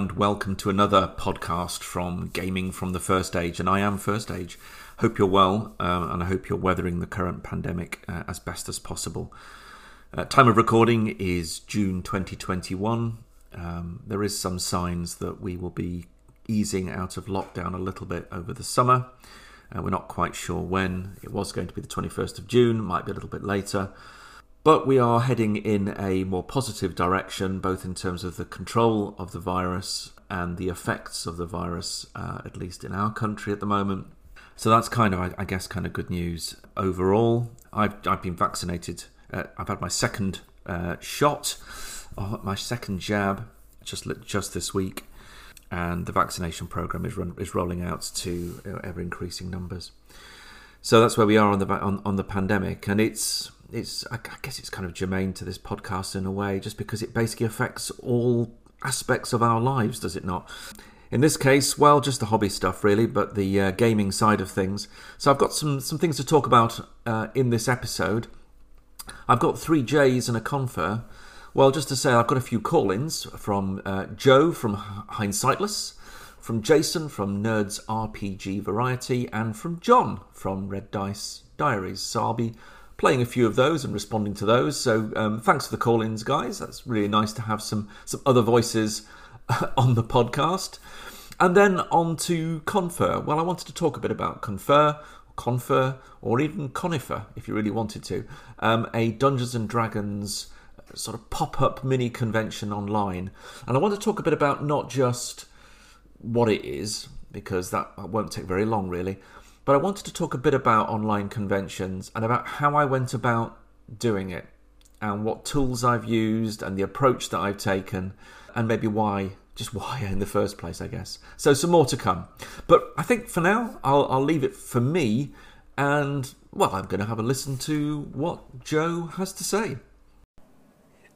And welcome to another podcast from Gaming from the First Age. And I am First Age. Hope you're well um, and I hope you're weathering the current pandemic uh, as best as possible. Uh, time of recording is June 2021. Um, there is some signs that we will be easing out of lockdown a little bit over the summer. Uh, we're not quite sure when. It was going to be the 21st of June, might be a little bit later. But we are heading in a more positive direction, both in terms of the control of the virus and the effects of the virus, uh, at least in our country at the moment. So that's kind of, I guess, kind of good news overall. I've, I've been vaccinated. Uh, I've had my second uh, shot, uh, my second jab, just just this week, and the vaccination program is run, is rolling out to ever increasing numbers. So that's where we are on the on, on the pandemic, and it's it's I guess it's kind of germane to this podcast in a way, just because it basically affects all aspects of our lives, does it not? In this case, well, just the hobby stuff really, but the uh, gaming side of things. So I've got some some things to talk about uh, in this episode. I've got three J's and a confer. Well, just to say, I've got a few call-ins from uh, Joe from Hindsightless, from Jason from Nerds RPG Variety, and from John from Red Dice Diaries. So I'll be playing a few of those and responding to those. So um, thanks for the call-ins, guys. That's really nice to have some some other voices on the podcast. And then on to Confer. Well, I wanted to talk a bit about Confer, Confer, or even Conifer, if you really wanted to. Um, a Dungeons and Dragons uh, sort of pop-up mini convention online, and I want to talk a bit about not just what it is, because that won't take very long, really, but I wanted to talk a bit about online conventions and about how I went about doing it and what tools I've used and the approach that I've taken and maybe why just why in the first place, I guess. So some more to come. But I think for now I'll I'll leave it for me and well, I'm going to have a listen to what Joe has to say.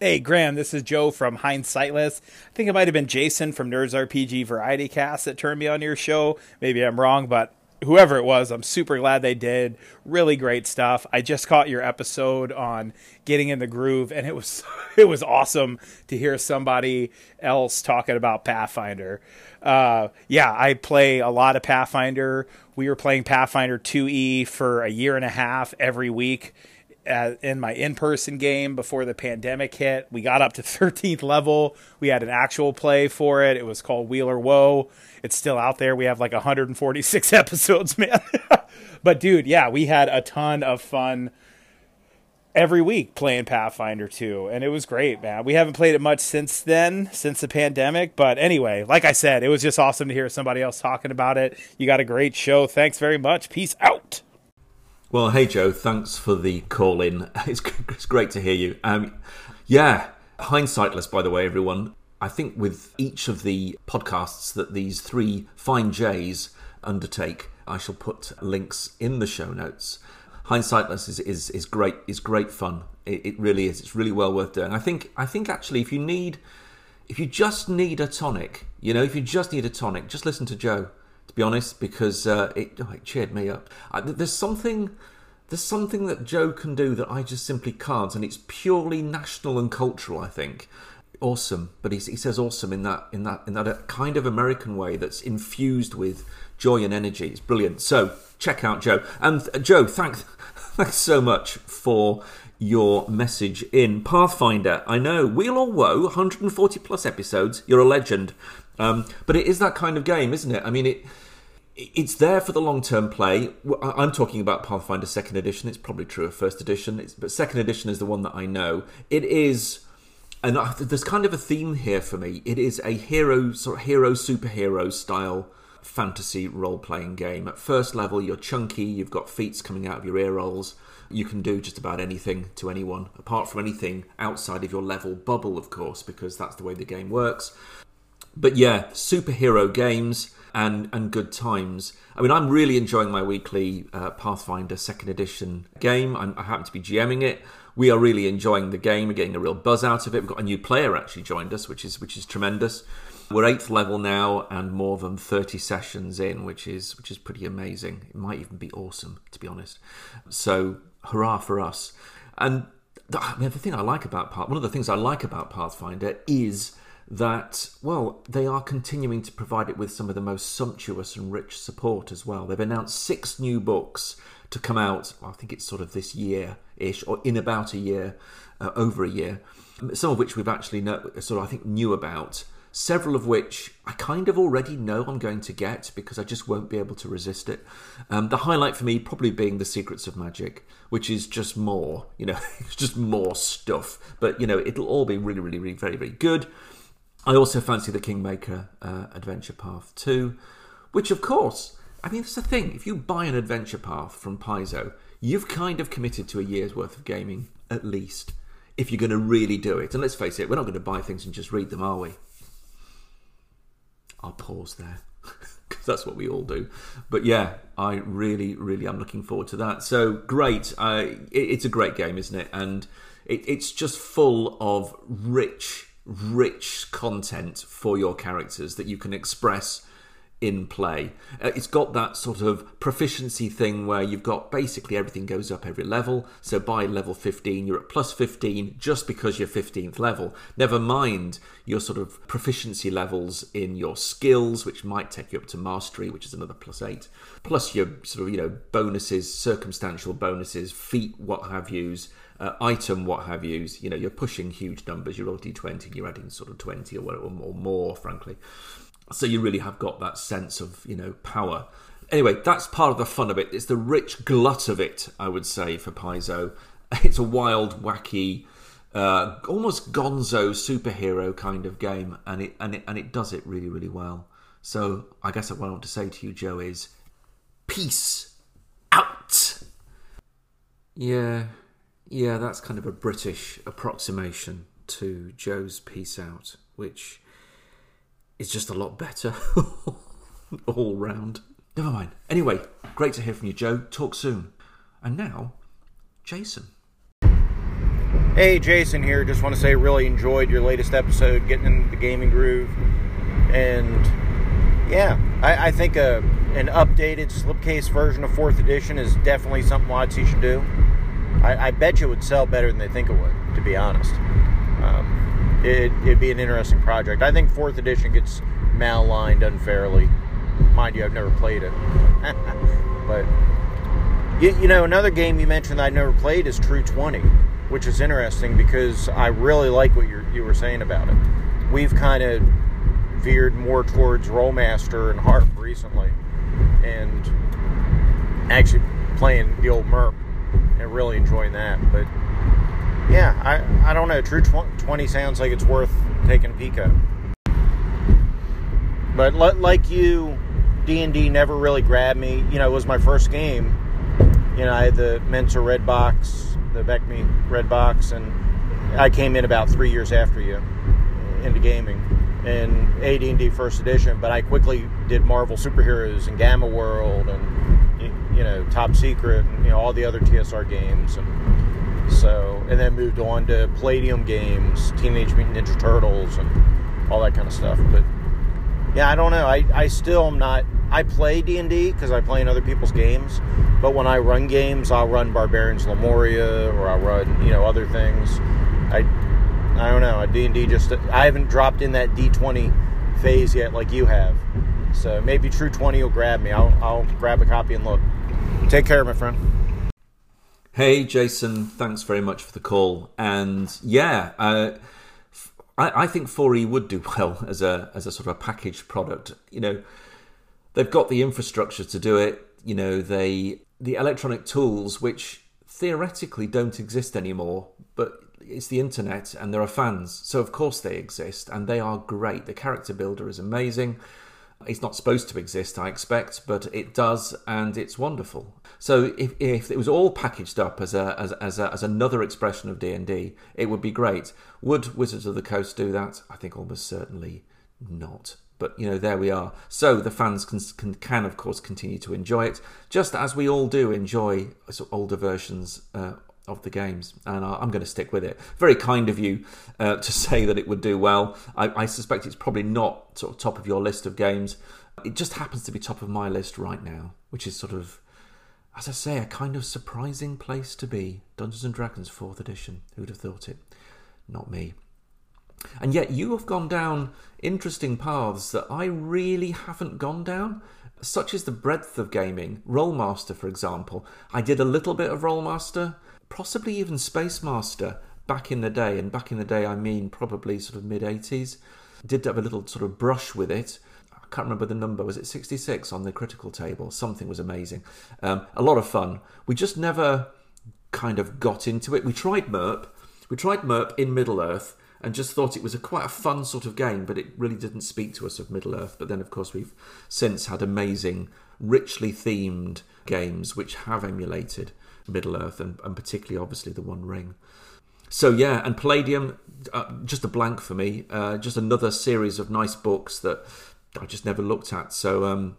Hey, Graham, this is Joe from Hindsightless. I think it might have been Jason from Nerds RPG Variety Cast that turned me on your show. Maybe I'm wrong, but whoever it was, I'm super glad they did. Really great stuff. I just caught your episode on getting in the groove, and it was it was awesome to hear somebody else talking about Pathfinder. Uh, yeah, I play a lot of Pathfinder. We were playing Pathfinder 2e for a year and a half every week. In my in-person game before the pandemic hit, we got up to 13th level. We had an actual play for it. It was called Wheeler Woe it's still out there. We have like 146 episodes, man. but dude, yeah, we had a ton of fun every week playing Pathfinder 2 and it was great, man. We haven't played it much since then, since the pandemic, but anyway, like I said, it was just awesome to hear somebody else talking about it. You got a great show. Thanks very much. Peace out. Well, hey Joe, thanks for the call in. It's, it's great to hear you. Um, yeah, hindsightless, by the way, everyone. I think with each of the podcasts that these three fine J's undertake, I shall put links in the show notes. Hindsightless is, is, is great is great fun. It, it really is. It's really well worth doing. I think I think actually if you need if you just need a tonic, you know, if you just need a tonic, just listen to Joe. To be honest, because uh, it, oh, it cheered me up. I, there's something there's something that Joe can do that I just simply can't, and it's purely national and cultural. I think awesome, but he, he says awesome in that in that in that uh, kind of American way that's infused with joy and energy. It's brilliant. So check out Joe and uh, Joe. Thanks thanks so much for your message in Pathfinder. I know Wheel or Woe, 140 plus episodes. You're a legend, um, but it is that kind of game, isn't it? I mean it. It's there for the long-term play. I'm talking about Pathfinder Second Edition. It's probably true of First Edition, it's, but Second Edition is the one that I know. It is and there's kind of a theme here for me. It is a hero, sort of hero superhero style fantasy role playing game. At first level, you're chunky, you've got feats coming out of your ear rolls. You can do just about anything to anyone, apart from anything outside of your level bubble, of course, because that's the way the game works. But yeah, superhero games and and good times. I mean, I'm really enjoying my weekly uh, Pathfinder Second Edition game. I'm, I happen to be GMing it we are really enjoying the game. We're getting a real buzz out of it. We've got a new player actually joined us, which is which is tremendous. We're eighth level now and more than thirty sessions in, which is which is pretty amazing. It might even be awesome, to be honest. So hurrah for us! And the, I mean, the thing I like about Path, one of the things I like about Pathfinder is that, well, they are continuing to provide it with some of the most sumptuous and rich support as well. They've announced six new books to come out, I think it's sort of this year ish, or in about a year, uh, over a year, some of which we've actually know, sort of, I think, knew about. Several of which I kind of already know I'm going to get because I just won't be able to resist it. Um, the highlight for me probably being The Secrets of Magic, which is just more, you know, it's just more stuff. But, you know, it'll all be really, really, really very, very good. I also fancy the Kingmaker uh, Adventure Path 2, which, of course, I mean, that's the thing. If you buy an Adventure Path from Paizo, you've kind of committed to a year's worth of gaming, at least, if you're going to really do it. And let's face it, we're not going to buy things and just read them, are we? I'll pause there. because that's what we all do. But yeah, I really, really am looking forward to that. So great! Uh, it, it's a great game, isn't it? And it, it's just full of rich rich content for your characters that you can express in play. Uh, it's got that sort of proficiency thing where you've got basically everything goes up every level. So by level 15, you're at plus 15 just because you're 15th level. Never mind your sort of proficiency levels in your skills, which might take you up to mastery, which is another plus 8. Plus your sort of, you know, bonuses, circumstantial bonuses, feat, what have yous uh, item what have yous. You know, you're pushing huge numbers. You're roll d20, you're adding sort of 20 or, whatever, or more, frankly. So you really have got that sense of, you know, power. Anyway, that's part of the fun of it. It's the rich glut of it, I would say, for Paizo. It's a wild, wacky, uh, almost gonzo superhero kind of game, and it, and, it, and it does it really, really well. So I guess what I want to say to you, Joe, is peace out. Yeah, yeah, that's kind of a British approximation to Joe's Peace Out, which is just a lot better all round. Never mind. Anyway, great to hear from you, Joe. Talk soon. And now, Jason. Hey, Jason here. Just want to say, really enjoyed your latest episode, getting into the gaming groove. And yeah, I, I think a, an updated slipcase version of 4th edition is definitely something WotC should do. I, I, bet you it would sell better than they think it would, to be honest. Um, it, would be an interesting project. I think fourth edition gets maligned unfairly. Mind you, I've never played it. but, you, you, know, another game you mentioned that I've never played is True 20, which is interesting because I really like what you were saying about it. We've kind of veered more towards Rolemaster and Harp recently, and actually playing the old MERP really enjoying that. But yeah, I, I don't know. True 20 sounds like it's worth taking a peek at. But like you, D&D never really grabbed me. You know, it was my first game. You know, I had the Mentzer red box, the BECMI red box, and I came in about three years after you into gaming in AD&D First Edition. But I quickly did Marvel Superheroes and Gamma World and you know, Top Secret, and, you know, all the other TSR games, and so, and then moved on to Palladium games, Teenage Mutant Ninja Turtles, and all that kind of stuff. But yeah, I don't know. I, I still am not. I play D and D because I play in other people's games, but when I run games, I'll run Barbarians Lemuria or I'll run you know other things. I I don't know. D and D just I haven't dropped in that D twenty phase yet like you have. So maybe True 20 will grab me. I'll, I'll grab a copy and look. Take care, my friend. Hey, Jason. Thanks very much for the call. And yeah, uh, I, I, think 4E would do well as a as a sort of a packaged product. You know, they've got the infrastructure to do it. You know, they the electronic tools which theoretically don't exist anymore, but it's the internet and there are fans, so of course they exist and they are great. The character builder is amazing. It's not supposed to exist, I expect, but it does, and it's wonderful. So if, if it was all packaged up as a as, as, a, as another expression of D and D, it would be great. Would Wizards of the Coast do that? I think almost certainly not. But you know, there we are. So the fans can, can, can of course continue to enjoy it, just as we all do enjoy older versions uh, of the games, and I'm going to stick with it. Very kind of you uh, to say that it would do well. I, I, suspect it's probably not sort of top of your list of games. It just happens to be top of my list right now, which is sort of, as I say, a kind of surprising place to be. Dungeons and Dragons Fourth Edition. Who'd have thought it? Not me. And yet you have gone down interesting paths that I really haven't gone down. Such is the breadth of gaming. Rolemaster, for example. I did a little bit of Rolemaster, possibly even Spacemaster back in the day. And back in the day, I mean probably sort of mid 80s. Did have a little sort of brush with it. I can't remember the number. Was it 66 on the critical table? Something was amazing. Um, a lot of fun. We just never kind of got into it. We tried MERP. We tried MERP in Middle Earth and just thought it was a quite a fun sort of game, but it really didn't speak to us of Middle Earth. But then, of course, we've since had amazing, richly themed games which have emulated Middle Earth, and, and particularly, obviously, the One Ring. So yeah, and Palladium, uh, just a blank for me. Uh, just another series of nice books that I just never looked at. So um,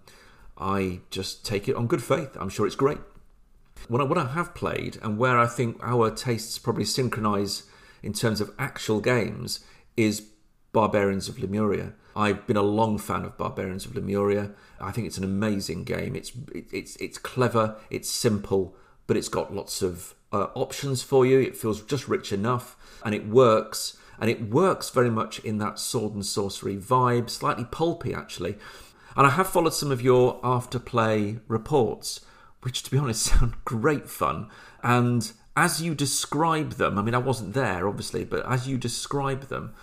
I just take it on good faith. I'm sure it's great. What I, what I have played, and where I think our tastes probably synchronise in terms of actual games is Barbarians of Lemuria. I've been a long fan of Barbarians of Lemuria. I think it's an amazing game. It's it's it's clever, it's simple, but it's got lots of uh, options for you. It feels just rich enough, and it works. And it works very much in that sword and sorcery vibe, slightly pulpy actually. And I have followed some of your afterplay reports, which, to be honest, sound great fun. And as you describe them, I mean, I wasn't there, obviously, but as you describe them,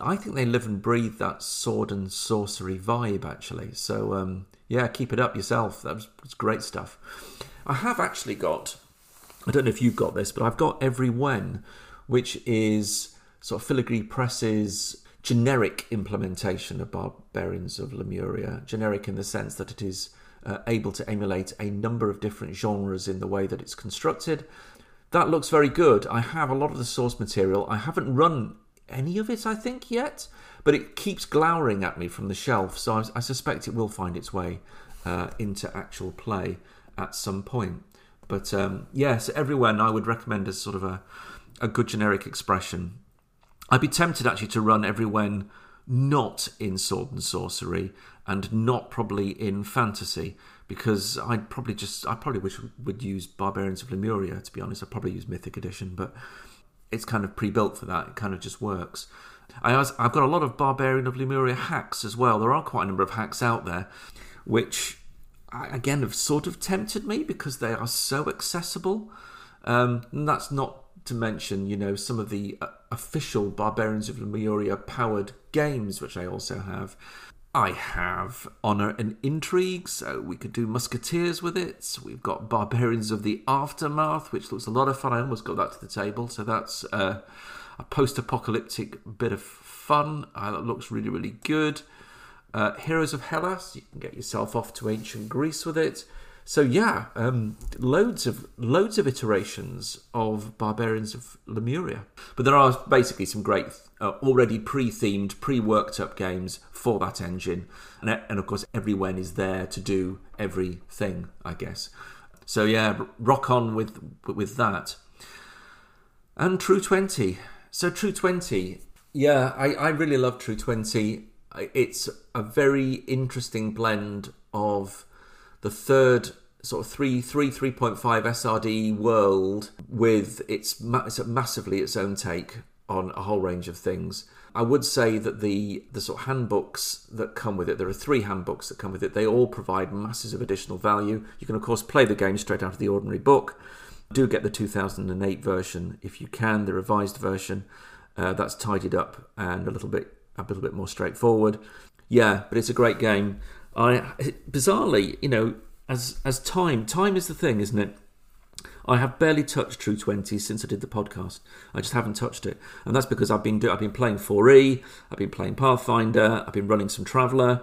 I think they live and breathe that sword and sorcery vibe, actually. So, um, yeah, keep it up yourself. That was, was great stuff. I have actually got, I don't know if you've got this, but I've got Everywhen, which is sort of Filigree Press's generic implementation of Barbarians of Lemuria. Generic in the sense that it is uh, able to emulate a number of different genres in the way that it's constructed that looks very good. I have a lot of the source material. I haven't run any of it, I think, yet, but it keeps glowering at me from the shelf, so I, I suspect it will find its way uh, into actual play at some point. But um, yes, Everywhen I would recommend as sort of a, a good generic expression. I'd be tempted actually to run Everywhen not in sword and sorcery and not probably in fantasy because I'd probably just I probably wish would use Barbarians of Lemuria to be honest. I'd probably use Mythic Edition, but it's kind of pre-built for that. It kind of just works. I I've got a lot of Barbarian of Lemuria hacks as well. There are quite a number of hacks out there, which again have sort of tempted me because they are so accessible. Um, and that's not to mention, you know, some of the uh, official Barbarians of Lemuria powered games, which I also have. I have Honour and Intrigue, so we could do Musketeers with it. We've got Barbarians of the Aftermath, which looks a lot of fun. I almost got that to the table, so that's uh, a post apocalyptic bit of fun. Uh, that looks really, really good. Uh, Heroes of Hellas, you can get yourself off to ancient Greece with it. So yeah, um, loads of loads of iterations of Barbarians of Lemuria. But there are basically some great uh, already pre-themed, pre-worked up games for that engine, and and of course everyone is there to do everything, I guess. So yeah, rock on with with that. And True Twenty. So True Twenty, yeah, I I really love True Twenty. It's a very interesting blend of the third sort of three three three point five SRD world with its it's massively its own take on a whole range of things. I would say that the the sort of handbooks that come with it, there are three handbooks that come with it. They all provide masses of additional value. You can of course play the game straight out of the ordinary book. Do get the 2008 version if you can, the revised version. Uh, that's tidied up and a little bit a little bit more straightforward. Yeah, but it's a great game. I bizarrely, you know, as as time, time is the thing, isn't it? I have barely touched True Twenty since I did the podcast. I just haven't touched it, and that's because I've been do- I've been playing 4E, I've been playing Pathfinder, I've been running some Traveller,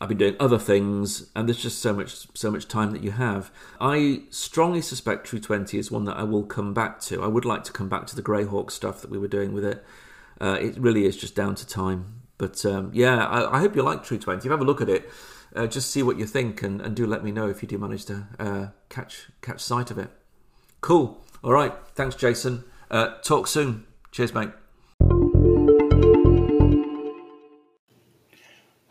I've been doing other things, and there's just so much so much time that you have. I strongly suspect True Twenty is one that I will come back to. I would like to come back to the Greyhawk stuff that we were doing with it. Uh, it really is just down to time. But um, yeah, I, I, hope you like True Twenty. Have a look at it uh, just see what you think and, and do let me know if you do manage to uh, catch catch sight of it. Cool. All right. Thanks, Jason. Uh, talk soon. Cheers, mate.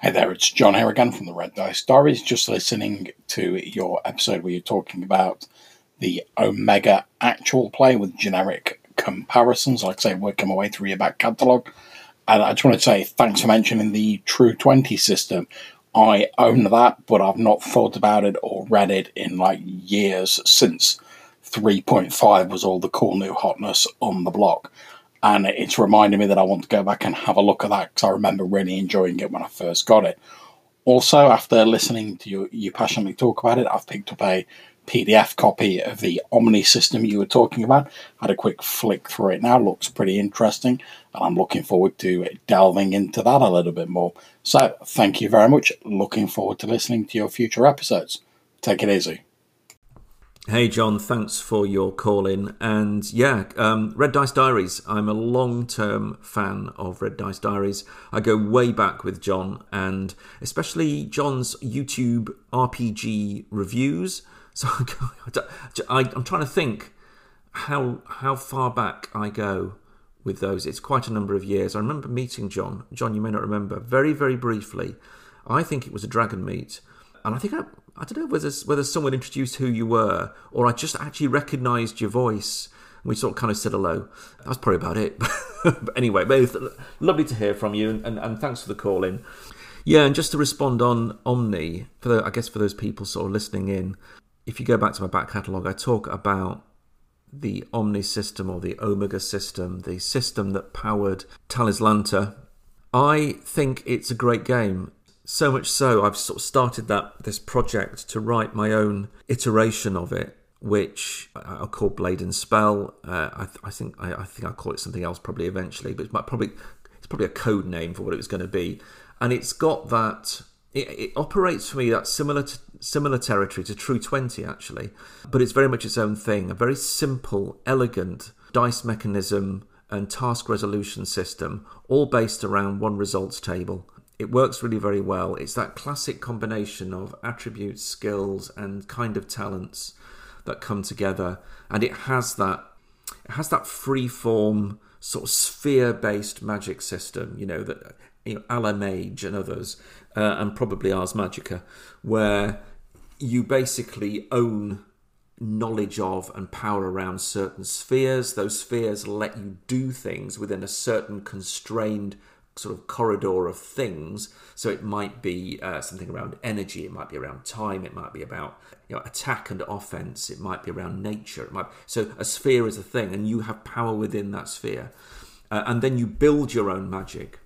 Hey there, it's John Harrigan from the Red Dice Diaries. Just listening to your episode where you're talking about the Omega actual play with generic comparisons. Like I say, working my way through your back catalogue. And I just want to say thanks for mentioning the True 20 system. I own that, but I've not thought about it or read it in like years since 3.5 was all the cool new hotness on the block. And it's reminding me that I want to go back and have a look at that because I remember really enjoying it when I first got it. Also, after listening to you, you passionately talk about it, I've picked up a PDF copy of the Omni system you were talking about. Had a quick flick through it now, looks pretty interesting, and I'm looking forward to delving into that a little bit more. So, thank you very much. Looking forward to listening to your future episodes. Take it easy. Hey, John, thanks for your call in. And yeah, um, Red Dice Diaries. I'm a long term fan of Red Dice Diaries. I go way back with John, and especially John's YouTube RPG reviews. So I, am trying to think how how far back I go with those. It's quite a number of years. I remember meeting John. John, you may not remember, very very briefly. I think it was a dragon meet, and I think I, I don't know whether whether someone introduced who you were, or I just actually recognised your voice. And we sort of kind of said hello. That's probably about it. but anyway, lovely to hear from you, and, and, and thanks for the call in. Yeah, and just to respond on Omni, for the, I guess for those people sort of listening in, if you go back to my back catalogue, I talk about the Omni system or the Omega system, the system that powered Talislanta. I think it's a great game. So much so, I've sort of started that this project to write my own iteration of it, which I'll call Blade and Spell. Uh, I, I, think I, I, think I'll call it something else probably eventually, but it's probably it's probably a code name for what it was going to be. And it's got that it, it, operates for me that similar to, similar territory to True Twenty actually, but it's very much its own thing. A very simple, elegant dice mechanism and task resolution system, all based around one results table. It works really very well. It's that classic combination of attributes, skills, and kind of talents that come together, and it has that it has that free form sort of sphere based magic system. You know that you know, a la Mage and others, uh, and probably Ars Magica, where you basically own knowledge of and power around certain spheres. Those spheres let you do things within a certain constrained sort of corridor of things. So it might be uh, something around energy, it might be around time, it might be about you know, attack and offense, it might be around nature. It might so a sphere is a thing, and you have power within that sphere, uh, and then you build your own magic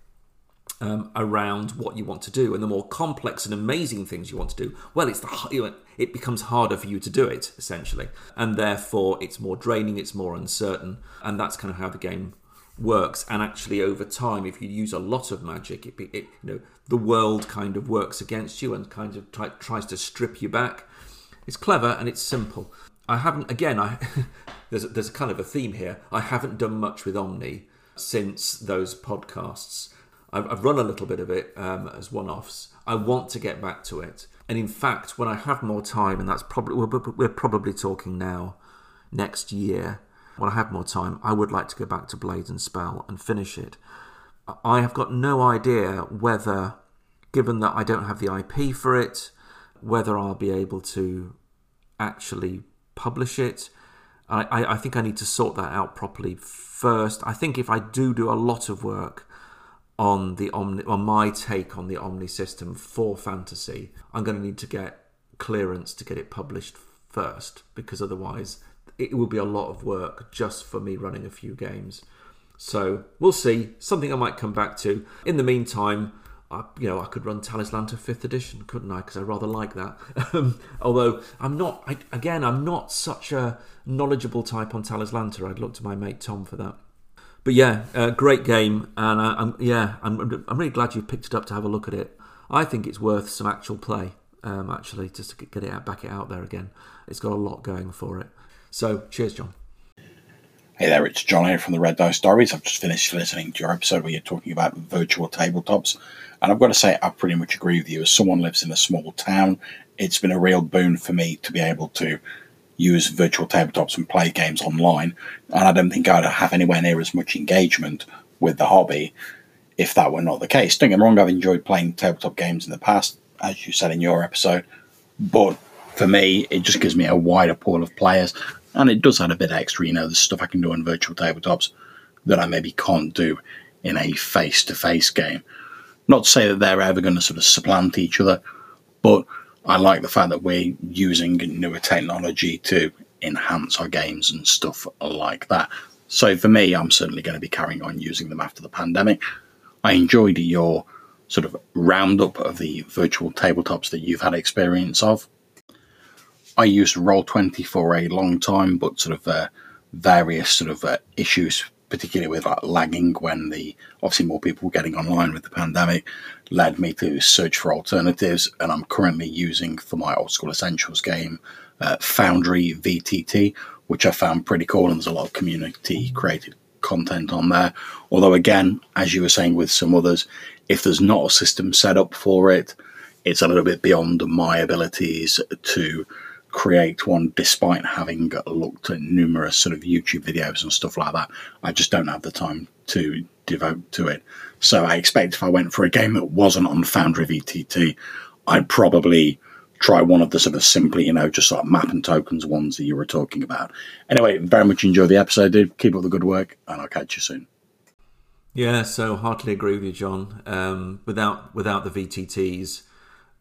um, around what you want to do, and the more complex and amazing things you want to do, well, it's the you know, it becomes harder for you to do it essentially, and therefore it's more draining, it's more uncertain, and that's kind of how the game works. And actually, over time, if you use a lot of magic, it, it you know the world kind of works against you and kind of tries to strip you back. It's clever and it's simple. I haven't again. I there's there's a kind of a theme here. I haven't done much with Omni since those podcasts. I've, I've run a little bit of it um, as one offs. I want to get back to it. And in fact, when I have more time, and that's probably, we're, we're probably talking now next year, when I have more time, I would like to go back to Blade and Spell and finish it. I have got no idea whether, given that I don't have the IP for it, whether I'll be able to actually publish it. I, I, I think I need to sort that out properly first. I think if I do do a lot of work, on the Omni, on my take on the Omni system for fantasy, I'm going to need to get clearance to get it published first because otherwise it will be a lot of work just for me running a few games. So we'll see. Something I might come back to. In the meantime, I, you know, I could run Talislanta Fifth Edition, couldn't I? Because I rather like that. Um, although I'm not, I, again, I'm not such a knowledgeable type on Talislanta. I'd look to my mate Tom for that but yeah, uh, great game, and I, am yeah, I'm, I'm really glad you picked it up to have a look at it. I think it's worth some actual play, um, actually, just to get it out, back it out there again. It's got a lot going for it. So, cheers, John. Hey there, it's John here from the Red Dice Stories. I've just finished listening to your episode where you're talking about virtual tabletops, and I've got to say, I pretty much agree with you. As someone lives in a small town, it's been a real boon for me to be able to use virtual tabletops and play games online. And I don't think I'd have anywhere near as much engagement with the hobby if that were not the case. Don't get me wrong, I've enjoyed playing tabletop games in the past, as you said in your episode, but for me, it just gives me a wider pool of players, and it does add a bit extra. You know, the stuff I can do on virtual tabletops that I maybe can't do in a face to face game. Not to say that they're ever going to sort of supplant each other, but I like the fact that we're using newer technology to enhance our games and stuff like that. So for me, I'm certainly going to be carrying on using them after the pandemic. I enjoyed your sort of roundup of the virtual tabletops that you've had experience of. I used Roll20 for a long time, but sort of uh, various sort of uh, issues, particularly with like lagging when the obviously more people were getting online with the pandemic, led me to search for alternatives. And I'm currently using for my old school essentials game uh, Foundry VTT, which I found pretty cool, and there's a lot of community created content on there. Although, again, as you were saying with some others, if there's not a system set up for it, it's a little bit beyond my abilities to create one despite having looked at numerous sort of YouTube videos and stuff like that. I just don't have the time to devote to it. So I expect if I went for a game that wasn't on Foundry VTT, I'd probably try one of the sort of simply, you know, just sort of map and tokens ones that you were talking about. Anyway, very much enjoy the episode, dude. Keep up the good work, and I'll catch you soon. Yeah, so heartily agree with you, John. Um, without without the VTTs,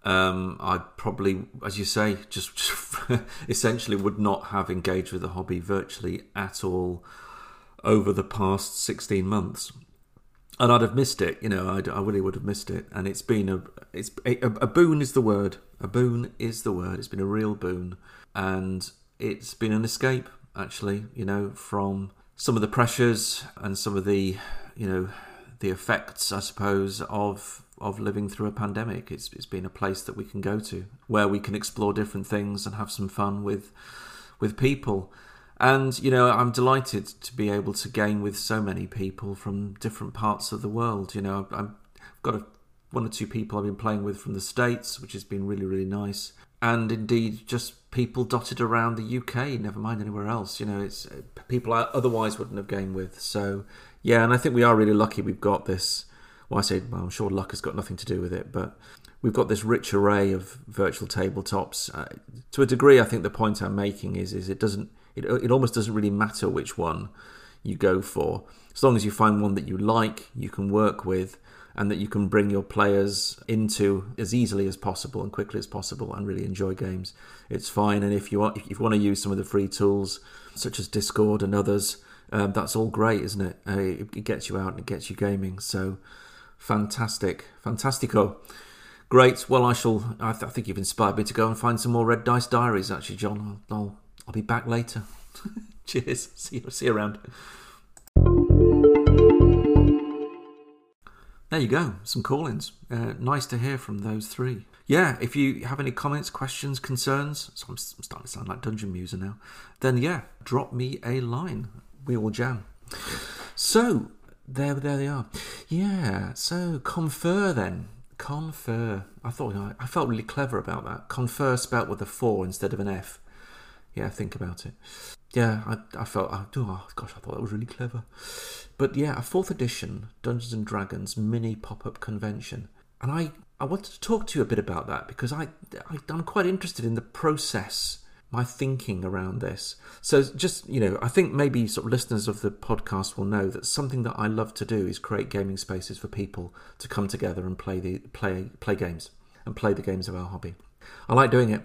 um, I probably, as you say, just, just essentially would not have engaged with the hobby virtually at all over the past sixteen months and I'd have missed it. You know, I'd, i really would have missed it. And it's been a it's a, a, boon is the word. A boon is the word. It's been a real boon, and it's been an escape actually. You know, from some of the pressures and some of the you know the effects, I suppose, of of living through a pandemic. It's it's been a place that we can go to where we can explore different things and have some fun with with people. And, you know, I'm delighted to be able to game with so many people from different parts of the world. You know, I've got a, one or two people I've been playing with from the States, which has been really, really nice. And indeed, just people dotted around the UK, never mind anywhere else. You know, it's uh, people I otherwise wouldn't have gamed with. So, yeah, and I think we are really lucky we've got this. Well, I say, well, I'm sure luck has got nothing to do with it, but we've got this rich array of virtual tabletops. Uh, to a degree, I think the point I'm making is, is it doesn't it, it almost doesn't really matter which one you go for. As long as you find one that you like, you can work with, and that you can bring your players into as easily as possible and quickly as possible and really enjoy games, it's fine. And if you want, if you want to use some of the free tools such as Discord and others, um, that's all great, isn't it? Uh, it? It gets you out and it gets you gaming. So fantastic, fantastico. Great. Well, I shall. I, th- I, think you've inspired me to go and find some more Red Dice Diaries. Actually, John, I'll, I'll I'll be back later. Cheers. See you, see you around. There you go. Some call ins. Uh, nice to hear from those three. Yeah, if you have any comments, questions, concerns, so I'm, I'm starting to sound like Dungeon Muser now, then yeah, drop me a line. We will jam. So, there, there they are. Yeah, so confer then. Confer. I thought I, I felt really clever about that. Confer spelt with a four instead of an F yeah, think about it. Yeah, I, I felt, oh, oh gosh, I thought that was really clever. But yeah, a fourth edition Dungeons and Dragons mini pop up convention. And I, I wanted to talk to you a bit about that because I, I, I'm quite interested in the process, my thinking around this. So just, you know, I think maybe sort of listeners of the podcast will know that something that I love to do is create gaming spaces for people to come together and play the play play games and play the games of our hobby. I like doing it.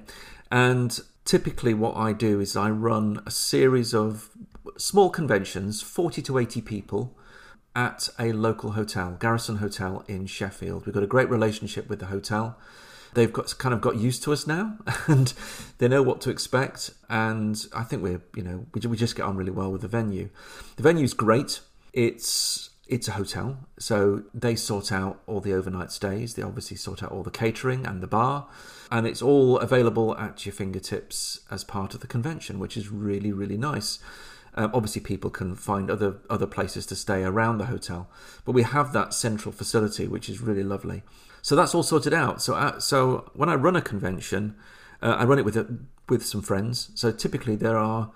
And typically what I do is I run a series of small conventions, 40 to 80 people, at a local hotel, Garrison Hotel in Sheffield. We've got a great relationship with the hotel. They've got kind of got used to us now, and they know what to expect. And I think we're, you know, we, we just get on really well with the venue. The venue's great. It's it's a hotel, so they sort out all the overnight stays. They obviously sort out all the catering and the bar, and it's all available at your fingertips as part of the convention, which is really really nice. Um, obviously, people can find other other places to stay around the hotel, but we have that central facility, which is really lovely. So that's all sorted out. So uh, so when I run a convention, uh, I run it with a, with some friends. So typically there are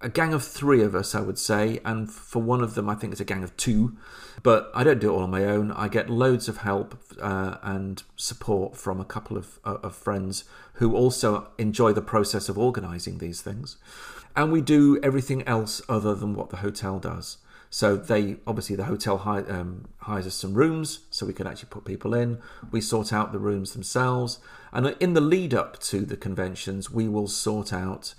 a gang of three of us, I would say, and for one of them, I think it's a gang of two. But I don't do it all on my own. I get loads of help uh, and support from a couple of, uh, of friends who also enjoy the process of organising these things. And we do everything else other than what the hotel does. So they obviously the hotel hi- um, hires us some rooms so we can actually put people in. We sort out the rooms themselves, and in the lead up to the conventions, we will sort out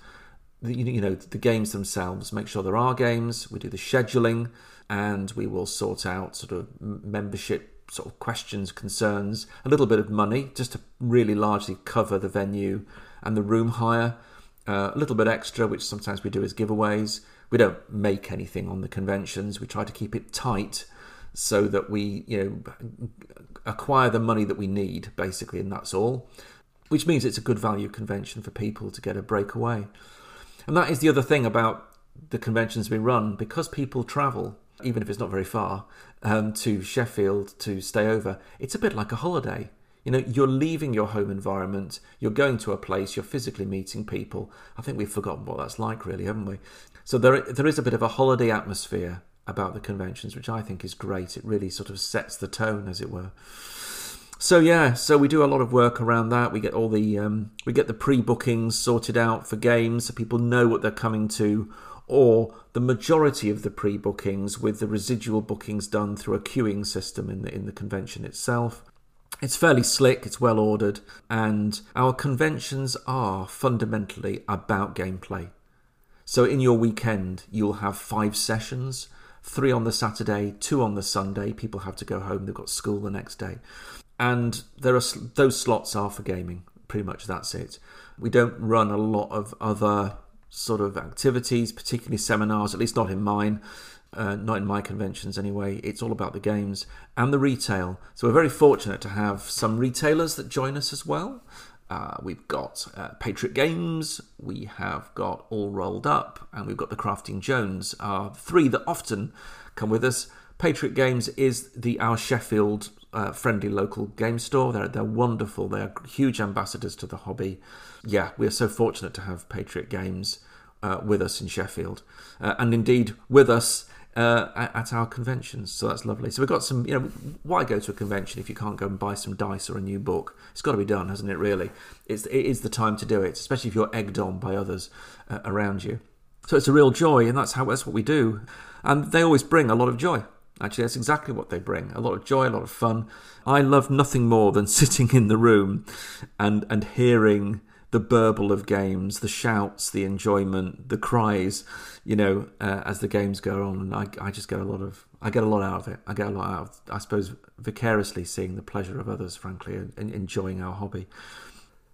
the, you know the games themselves. Make sure there are games. We do the scheduling, and we will sort out sort of membership sort of questions, concerns, a little bit of money just to really largely cover the venue and the room hire. Uh, a little bit extra, which sometimes we do as giveaways we don't make anything on the conventions. We try to keep it tight so that we, you know, acquire the money that we need, basically, and that's all. Which means it's a good value convention for people to get a breakaway. And that is the other thing about the conventions we run because people travel, even if it's not very far, um, to Sheffield to stay over. It's a bit like a holiday. You know, you're leaving your home environment, you're going to a place, you're physically meeting people. I think we've forgotten what that's like, really, haven't we? So there, there is a bit of a holiday atmosphere about the conventions, which I think is great. It really sort of sets the tone, as it were. So yeah, so we do a lot of work around that. We get all the um, we get the pre-bookings sorted out for games, so people know what they're coming to, or the majority of the pre-bookings with the residual bookings done through a queuing system in the in the convention itself. It's fairly slick, it's well ordered, and our conventions are fundamentally about gameplay. So in your weekend, you'll have five sessions three on the Saturday, two on the Sunday. People have to go home, they've got school the next day. And there are those slots are for gaming. Pretty much that's it. We don't run a lot of other sort of activities, particularly seminars, at least not in mine. Uh, not in my conventions anyway. It's all about the games and the retail. So we're very fortunate to have some retailers that join us as well. Uh, we've got uh, Patriot Games, we have got All Rolled Up, and we've got the Crafting Jones. Are three that often come with us. Patriot Games is the our Sheffield uh, friendly local game store. They're they're wonderful. They're huge ambassadors to the hobby. Yeah, we are so fortunate to have Patriot Games uh, with us in Sheffield, uh, and indeed with us uh, at, our conventions. So that's lovely. So we've got some, you know, why go to a convention if you can't go and buy some dice or a new book? It's got to be done, hasn't it? Really, it's it is the time to do it, especially if you're egged on by others uh, around you. So it's a real joy, and that's how that's what we do. And they always bring a lot of joy. Actually, that's exactly what they bring. A lot of joy, a lot of fun. I love nothing more than sitting in the room and and hearing the burble of games, the shouts, the enjoyment, the cries, you know, uh, as the games go on. And I, I just get a lot of, I get a lot out of it. I get a lot out of, I suppose, vicariously seeing the pleasure of others, frankly, and enjoying our hobby.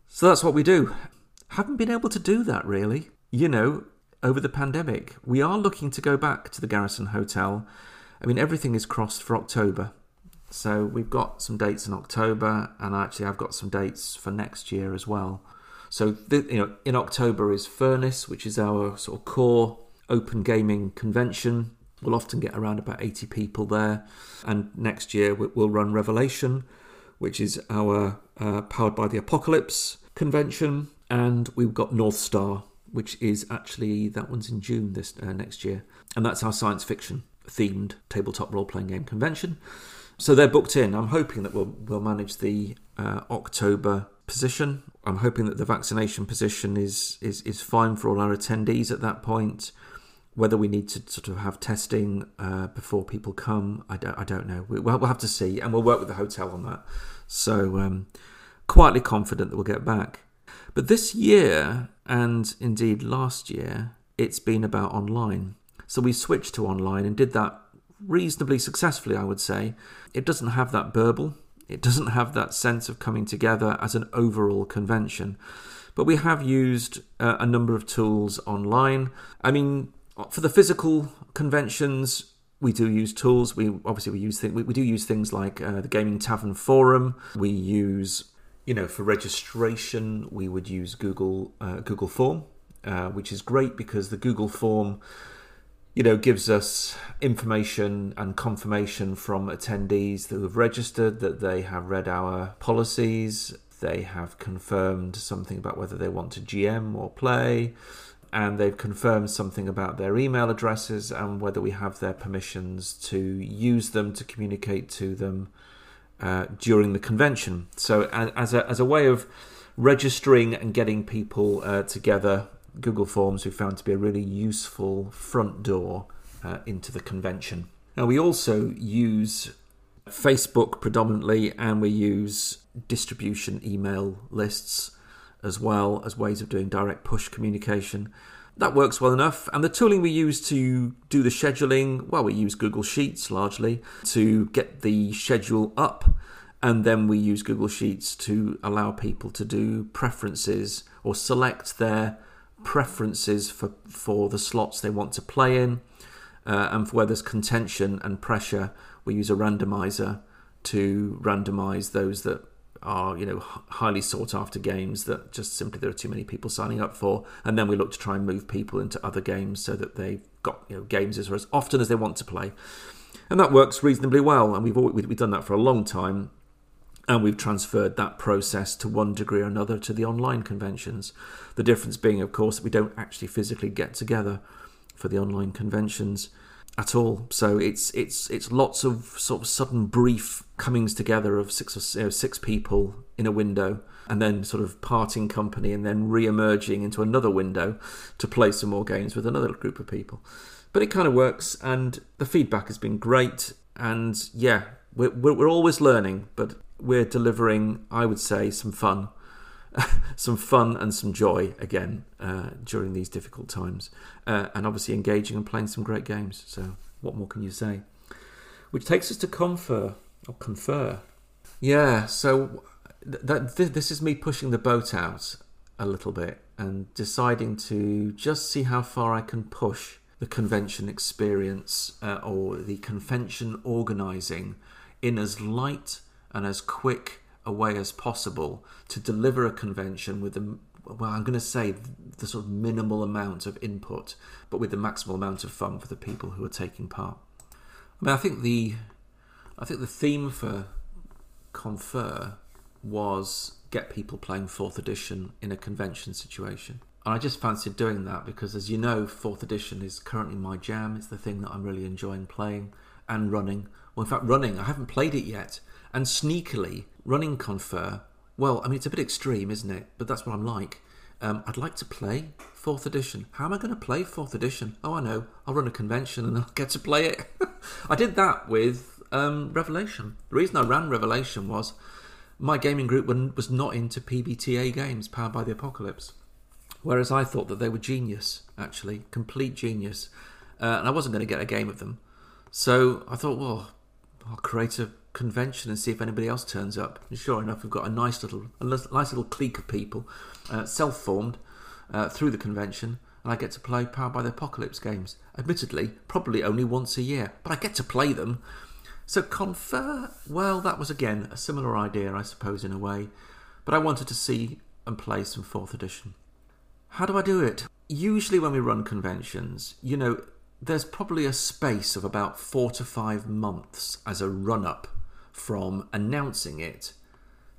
So that's what we do. Haven't been able to do that really, you know, over the pandemic. We are looking to go back to the Garrison Hotel. I mean, everything is crossed for October. So we've got some dates in October, and actually, I've got some dates for next year as well. So you know, in October is Furnace, which is our sort of core open gaming convention. We'll often get around about 80 people there. And next year we'll run Revelation, which is our uh, Powered by the Apocalypse convention. And we've got North Star, which is actually, that one's in June this uh, next year. And that's our science fiction themed tabletop role playing game convention. So they're booked in. I'm hoping that we'll, we'll manage the uh, October position. I'm hoping that the vaccination position is, is, is fine for all our attendees at that point. Whether we need to sort of have testing uh, before people come, I don't, I don't know. We, will we'll have to see, and we'll work with the hotel on that. So, um, quietly confident that we'll get back. But this year, and indeed last year, it's been about online. So we switched to online and did that reasonably successfully, I would say. It doesn't have that burble it doesn't have that sense of coming together as an overall convention. But we have used uh, a number of tools online. I mean, for the physical conventions, we do use tools. We obviously we use th- we, we do use things like uh, the Gaming Tavern Forum. We use, you know, for registration, we would use Google uh, Google Form, uh, which is great because the Google Form you know, gives us information and confirmation from attendees who have registered that they have read our policies, they have confirmed something about whether they want to GM or play, and they've confirmed something about their email addresses and whether we have their permissions to use them to communicate to them uh, during the convention. So, as a, as a way of registering and getting people uh, together Google Forms we found to be a really useful front door uh, into the convention. Now, we also use Facebook predominantly, and we use distribution email lists as well as ways of doing direct push communication. That works well enough. And the tooling we use to do the scheduling, well, we use Google Sheets largely to get the schedule up. And then we use Google Sheets to allow people to do preferences or select their preferences for, for the slots they want to play in. Uh, and for where there's contention and pressure, we use a randomizer to randomize those that are you know highly sought after games that just simply there are too many people signing up for, and then we look to try and move people into other games so that they've got you know games as, as often as they want to play, and that works reasonably well. And we've always, we've done that for a long time, and we've transferred that process to one degree or another to the online conventions. The difference being, of course, that we don't actually physically get together for the online conventions at all. So it's it's it's lots of sort of sudden brief comings together of six or you know, six people in a window, and then sort of parting company, and then re-emerging into another window to play some more games with another group of people. But it kind of works, and the feedback has been great. And yeah, we're we're, we're always learning, but we're delivering, I would say, some fun. some fun and some joy again uh, during these difficult times, uh, and obviously engaging and playing some great games. So, what more can you say? Which takes us to Confer or Confer. Yeah, so that this is me pushing the boat out a little bit and deciding to just see how far I can push the convention experience uh, or the convention organizing in as light and as quick a way as possible to deliver a convention with the well, I'm going to say the sort of minimal amount of input, but with the maximal amount of fun for the people who are taking part. I mean, I think the I think the theme for Confer was get people playing fourth edition in a convention situation. And I just fancied doing that because, as you know, fourth edition is currently my jam. It's the thing that I'm really enjoying playing and running. Well, in fact, running, I haven't played it yet. And sneakily, running Confer, well, I mean, it's a bit extreme, isn't it? But that's what I'm like. Um, I'd like to play fourth edition. How am I going to play fourth edition? Oh, I know. I'll run a convention and I'll get to play it. I did that with um, Revelation. The reason I ran Revelation was my gaming group was not into PBTA games powered by the apocalypse. Whereas I thought that they were genius, actually, complete genius. Uh, and I wasn't going to get a game of them. So I thought, well, I'll create a convention and see if anybody else turns up. And sure enough, we've got a nice little, a nice little clique of people, uh, self-formed uh, through the convention, and I get to play Powered by the Apocalypse games. Admittedly, probably only once a year, but I get to play them. So Confer, well, that was again a similar idea, I suppose, in a way, but I wanted to see and play some fourth edition. How do I do it? Usually, when we run conventions, you know, there's probably a space of about four to five months as a run up from announcing it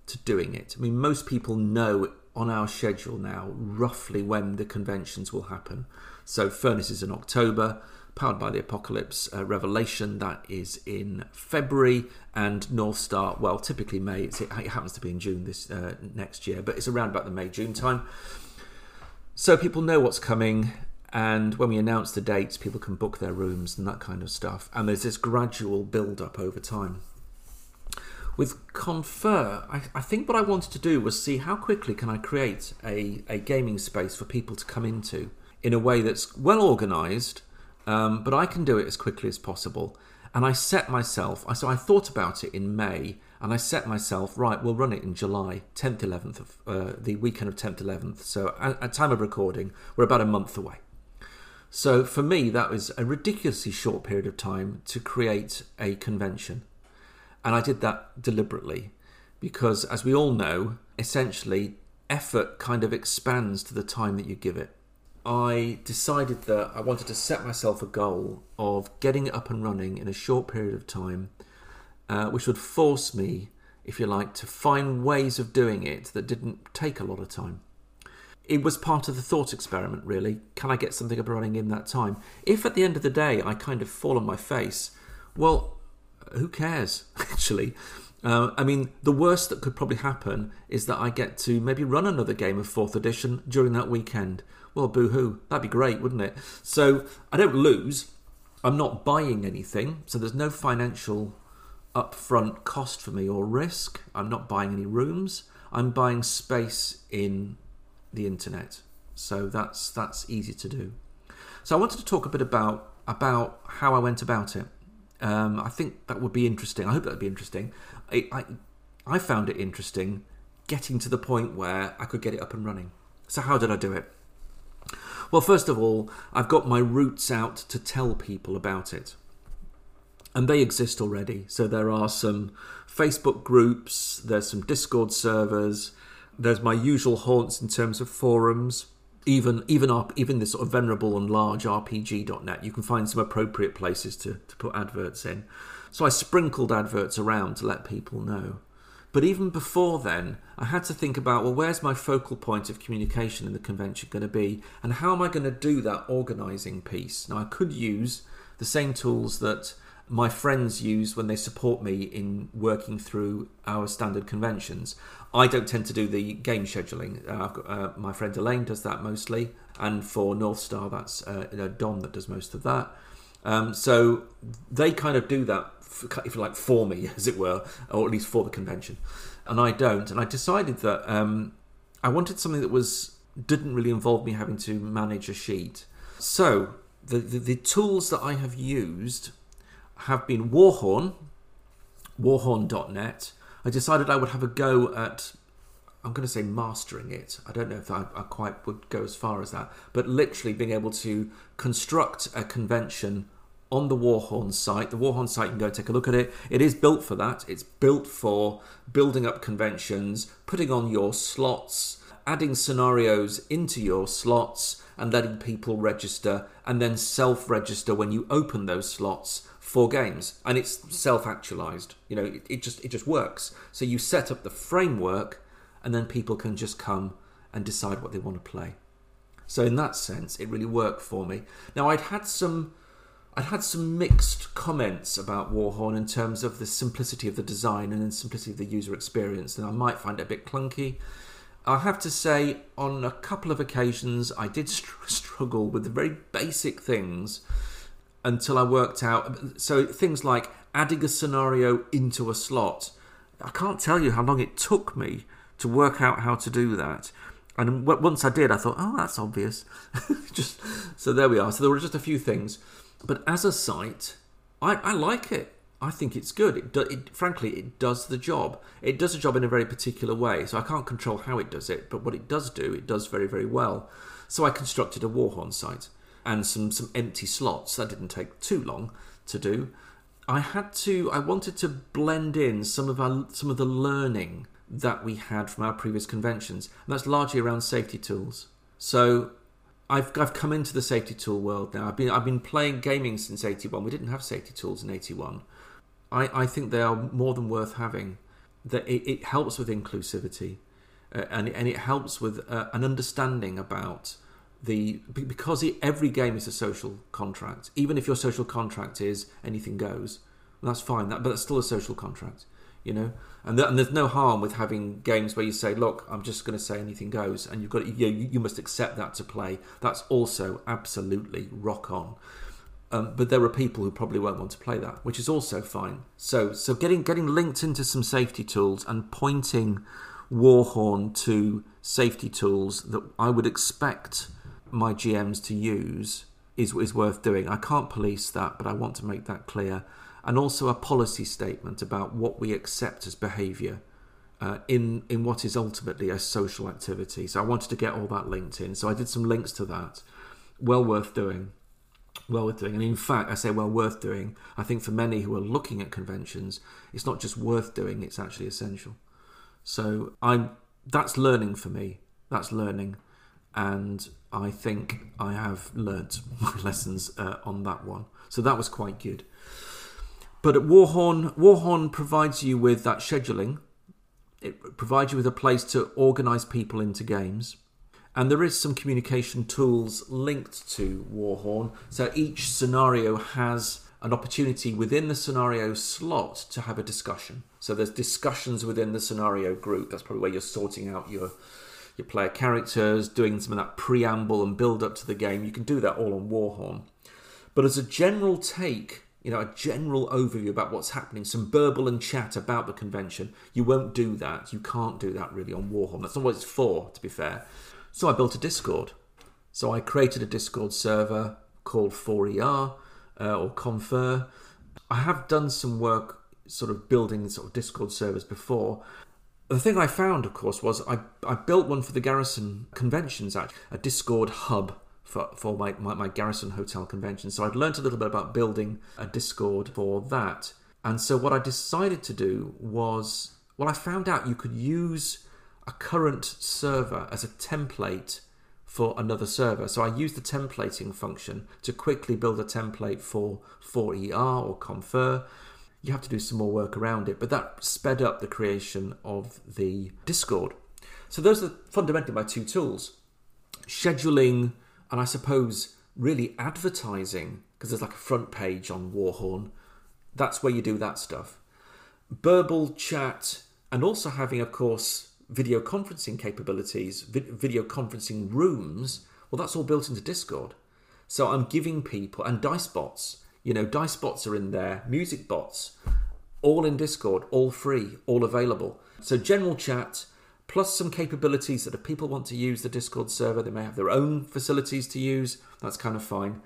to doing it. I mean, most people know on our schedule now roughly when the conventions will happen. So, Furnace is in October, Powered by the Apocalypse uh, Revelation, that is in February, and North Star, well, typically May. it happens to be in June this uh, next year, but it's around about the May June time. So, people know what's coming. And when we announce the dates, people can book their rooms and that kind of stuff. And there's this gradual build up over time. With Confer, I, I, think what I wanted to do was see how quickly can I create a, a gaming space for people to come into in a way that's well organized, um, but I can do it as quickly as possible. And I set myself, so I thought about it in May, and I set myself, right, we'll run it in July, 10th, 11th, of, uh, the weekend of 10th, 11th. So at, at time of recording, we're about a month away. So for me, that was a ridiculously short period of time to create a convention. And I did that deliberately because, as we all know, essentially effort kind of expands to the time that you give it. I decided that I wanted to set myself a goal of getting it up and running in a short period of time, uh, which would force me, if you like, to find ways of doing it that didn't take a lot of time. It was part of the thought experiment, really. Can I get something up and running in that time? If at the end of the day I kind of fall on my face, well, who cares, actually? Uh, I mean, the worst that could probably happen is that I get to maybe run another game of 4th edition during that weekend. Well, boo hoo. That'd be great, wouldn't it? So I don't lose. I'm not buying anything, so there's no financial upfront cost for me or risk. I'm not buying any rooms. I'm buying space in the internet. So that's that's easy to do. So I wanted to talk a bit about about how I went about it. Um, I think that would be interesting. I hope that would be interesting. I, I I found it interesting getting to the point where I could get it up and running. So how did I do it? Well, first of all, I've got my roots out to tell people about it. And they exist already. So there are some Facebook groups, there's some Discord servers, there's my usual haunts in terms of forums. Even even our, even this sort of venerable and large RPG.net, you can find some appropriate places to, to put adverts in. So I sprinkled adverts around to let people know. But even before then, I had to think about well, where's my focal point of communication in the convention going to be, and how am I going to do that organising piece? Now, I could use the same tools that my friends use when they support me in working through our standard conventions. I don't tend to do the game scheduling. Uh, got, uh, my friend Elaine does that mostly, and for North Star, that's uh, Dom that does most of that. Um, so they kind of do that if you like, for me, as it were, or at least for the convention. And I don't. And I decided that um, I wanted something that was didn't really involve me having to manage a sheet. So the, the, the tools that I have used have been Warhorn, warhorn.net. I decided I would have a go at I'm going to say mastering it. I don't know if I, I, quite would go as far as that, but literally being able to construct a convention on the Warhorn site. The Warhorn site, you can go and take a look at it. It is built for that. It's built for building up conventions, putting on your slots, adding scenarios into your slots, and letting people register and then self register when you open those slots for games. And it's self actualized. You know, it, it, just it just works. So you set up the framework and then people can just come and decide what they want to play. So in that sense, it really worked for me. Now I'd had some I'd had some mixed comments about Warhorn in terms of the simplicity of the design and the simplicity of the user experience, and I might find it a bit clunky. I have to say, on a couple of occasions, I did str- struggle with the very basic things until I worked out. So, things like adding a scenario into a slot. I can't tell you how long it took me to work out how to do that. And once I did, I thought, oh, that's obvious. just so there we are. So there were just a few things. But as a site, I, I like it. I think it's good. It, do, it, frankly, it does the job. It does the job in a very particular way. So I can't control how it does it, but what it does do, it does very, very well. So I constructed a Warhorn site and some some empty slots. That didn't take too long to do. I had to. I wanted to blend in some of our some of the learning that we had from our previous conventions, and that's largely around safety tools. So I've I've come into the safety tool world now. I've been I've been playing gaming since eighty one. We didn't have safety tools in eighty one. I, I think they are more than worth having. That it, it helps with inclusivity, uh, and and it helps with uh, an understanding about the because it, every game is a social contract. Even if your social contract is anything goes, well, that's fine. That but that's still a social contract you know and, and, there's no harm with having games where you say look i'm just going to say anything goes and you've got you, you must accept that to play that's also absolutely rock on um, but there are people who probably won't want to play that which is also fine so so getting getting linked into some safety tools and pointing warhorn to safety tools that i would expect my gms to use is, is worth doing i can't police that but i want to make that clear and also a policy statement about what we accept as behaviour uh, in in what is ultimately a social activity. So I wanted to get all that linked in. So I did some links to that. Well worth doing. Well worth doing. And in fact, I say well worth doing. I think for many who are looking at conventions, it's not just worth doing; it's actually essential. So I'm that's learning for me. That's learning, and I think I have learnt my lessons uh, on that one. So that was quite good. But Warhorn, Warhorn provides you with that scheduling. It provides you with a place to organize people into games. And there is some communication tools linked to Warhorn. So each scenario has an opportunity within the scenario slot to have a discussion. So there's discussions within the scenario group. That's probably where you're sorting out your your player characters, doing some of that preamble and build up to the game. You can do that all on Warhorn. But as a general take, you know, a general overview about what's happening, some burble and chat about the convention, you won't do that. You can't do that really on Warhorn. That's not what it's for, to be fair. So I built a Discord. So I created a Discord server called 4ER uh, or Confer. I have done some work sort of building sort of Discord servers before. The thing I found, of course, was I, I built one for the Garrison conventions, actually, a Discord hub for, for my, my, my Garrison Hotel convention. So I'd learned a little bit about building a Discord for that. And so what I decided to do was, well, I found out you could use a current server as a template for another server. So I used the templating function to quickly build a template for 4ER or Confer. You have to do some more work around it, but that sped up the creation of the Discord. So those are fundamentally my two tools scheduling and I suppose really advertising, because there's like a front page on Warhorn. That's where you do that stuff. Burble chat, and also having, of course, video conferencing capabilities, video conferencing rooms, well, that's all built into Discord. So I'm giving people, and dice bots, you know, dice bots are in there, music bots, all in Discord, all free, all available. So general chat, plus some capabilities that if people want to use the Discord server, they may have their own facilities to use. That's kind of fine.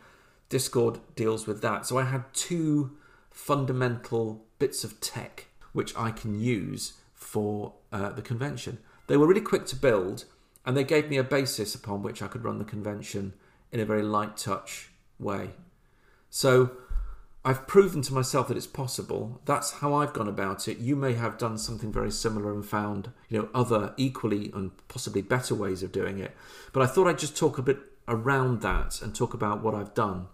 Discord deals with that. So I had two fundamental bits of tech which I can use for uh, the convention. They were really quick to build, and they gave me a basis upon which I could run the convention in a very light touch way. So I've proven to myself that it's possible. That's how I've gone about it. You may have done something very similar and found, you know, other equally and possibly better ways of doing it. But I thought I'd just talk a bit around that and talk about what I've done.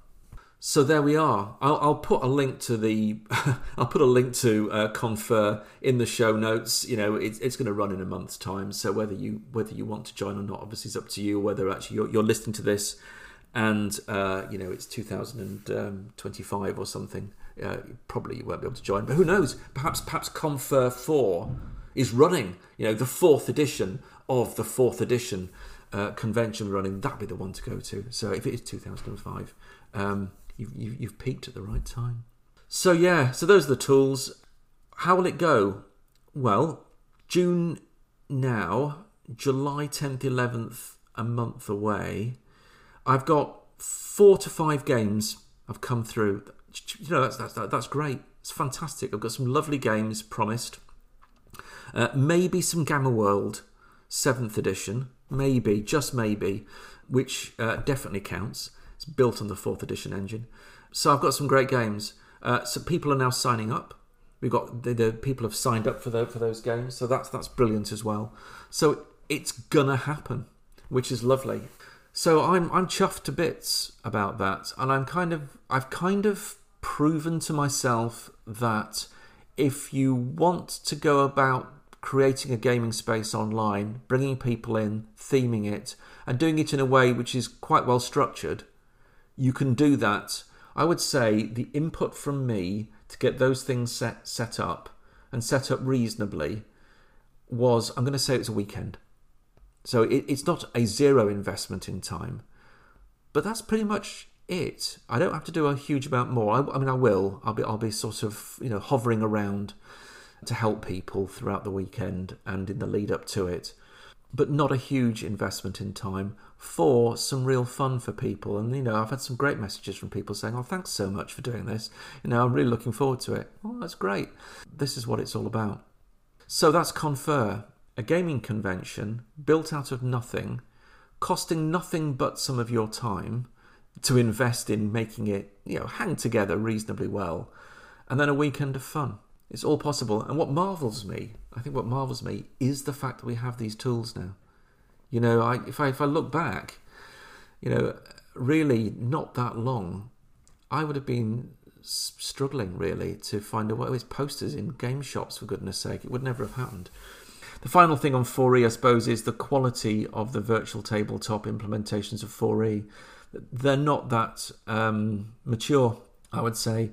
So there we are. I'll, I'll put a link to the I'll put a link to uh, Confer in the show notes. You know, it's, it's going to run in a month's time. So whether you whether you want to join or not, obviously, is up to you. Whether actually you're, you're listening to this and uh, you know it's 2025 or something. Uh, probably you won't be able to join, but who knows? Perhaps perhaps Confer Four is running. You know, the fourth edition of the fourth edition uh, convention running. That'd be the one to go to. So if it is 2005, um, you, you, you've peaked at the right time. So yeah, so those are the tools. How will it go? Well, June now, July 10th, 11th, a month away. I've got four to five games I've come through. You know, that's, that's, that's great. It's fantastic. I've got some lovely games promised. Uh, maybe some Gamma World 7th edition. Maybe, just maybe, which uh, definitely counts. It's built on the 4th edition engine. So I've got some great games. Uh, so people are now signing up. We've got the, the people have signed up for the, for those games, so that's that's brilliant as well. So it's gonna happen, which is lovely. So I'm I'm chuffed to bits about that, and I'm kind of I've kind of proven to myself that if you want to go about creating a gaming space online, bringing people in, theming it, and doing it in a way which is quite well structured, you can do that. I would say the input from me to get those things set set up and set up reasonably was I'm going to say it's a weekend. So it, it's not a zero investment in time, but that's pretty much it. I don't have to do a huge amount more. I, I mean, I will. I'll be I'll be sort of you know hovering around to help people throughout the weekend and in the lead up to it, but not a huge investment in time for some real fun for people. And you know, I've had some great messages from people saying, "Oh, thanks so much for doing this. You know, I'm really looking forward to it." Well, that's great. This is what it's all about. So that's Confer a gaming convention built out of nothing, costing nothing but some of your time to invest in making it, you know, hang together reasonably well, and then a weekend of fun. It's all possible. And what marvels me, I think what marvels me is the fact that we have these tools now. You know, I, if I if I look back, you know, really not that long, I would have been struggling really to find a way. It's posters in game shops for goodness sake. It would never have happened. The final thing on 4E, I suppose, is the quality of the virtual tabletop implementations of 4E. They're not that um, mature, I would say.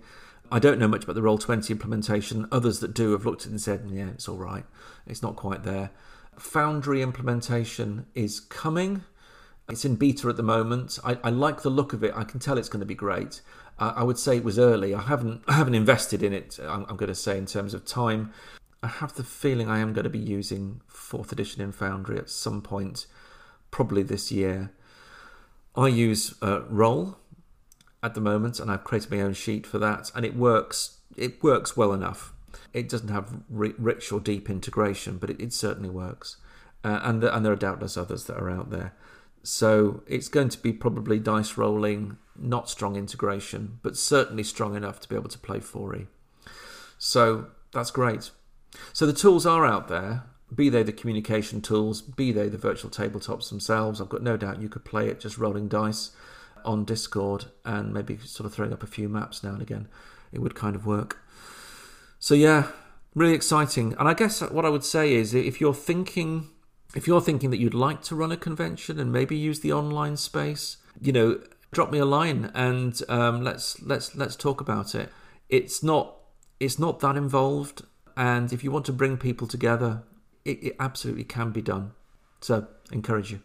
I don't know much about the Roll20 implementation. Others that do have looked at it and said, yeah, it's all right. It's not quite there. Foundry implementation is coming. It's in beta at the moment. I, I, like the look of it. I can tell it's going to be great. I, I would say it was early. I haven't I haven't invested in it. I'm, I'm going to say in terms of time. I have the feeling I am going to be using fourth edition in Foundry at some point, probably this year. I use uh, Roll at the moment, and I've created my own sheet for that, and it works. It works well enough. It doesn't have rich or deep integration, but it, it certainly works. Uh, and and there are doubtless others that are out there. So it's going to be probably dice rolling, not strong integration, but certainly strong enough to be able to play 4e. So that's great. So the tools are out there, be they the communication tools, be they the virtual tabletops themselves. I've got no doubt you could play it just rolling dice on Discord and maybe sort of throwing up a few maps now and again. It would kind of work. So yeah, really exciting. And I guess what I would say is if you're thinking if you're thinking that you'd like to run a convention and maybe use the online space, you know, drop me a line and um, let's let's let's talk about it. It's not it's not that involved, and if you want to bring people together, it, it absolutely can be done. So encourage you.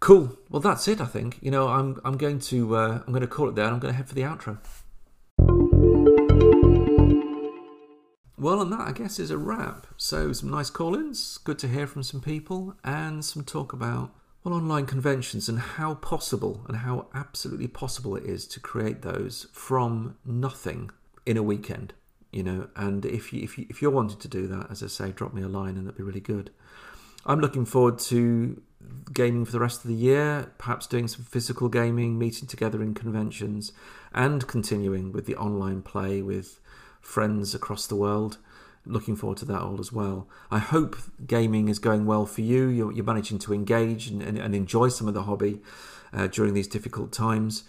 Cool. Well, that's it. I think you know I'm I'm going to uh, I'm going to call it there. And I'm going to head for the outro. Well, and that I guess is a wrap. So some nice call-ins, good to hear from some people, and some talk about well online conventions and how possible and how absolutely possible it is to create those from nothing in a weekend. You know, and if you if you if you're wanting to do that, as I say, drop me a line and that'd be really good. I'm looking forward to gaming for the rest of the year, perhaps doing some physical gaming, meeting together in conventions, and continuing with the online play with friends across the world. Looking forward to that all as well. I hope gaming is going well for you. You're, you're managing to engage and, and, and, enjoy some of the hobby uh, during these difficult times.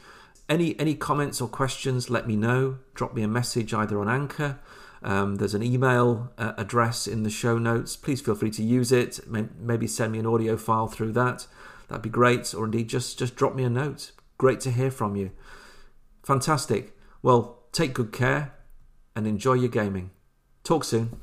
Any any comments or questions? Let me know. Drop me a message either on Anchor um, there's an email uh, address in the show notes. Please feel free to use it. Maybe send me an audio file through that. That'd be great. Or indeed, just just drop me a note. Great to hear from you. Fantastic. Well, take good care and enjoy your gaming. Talk soon.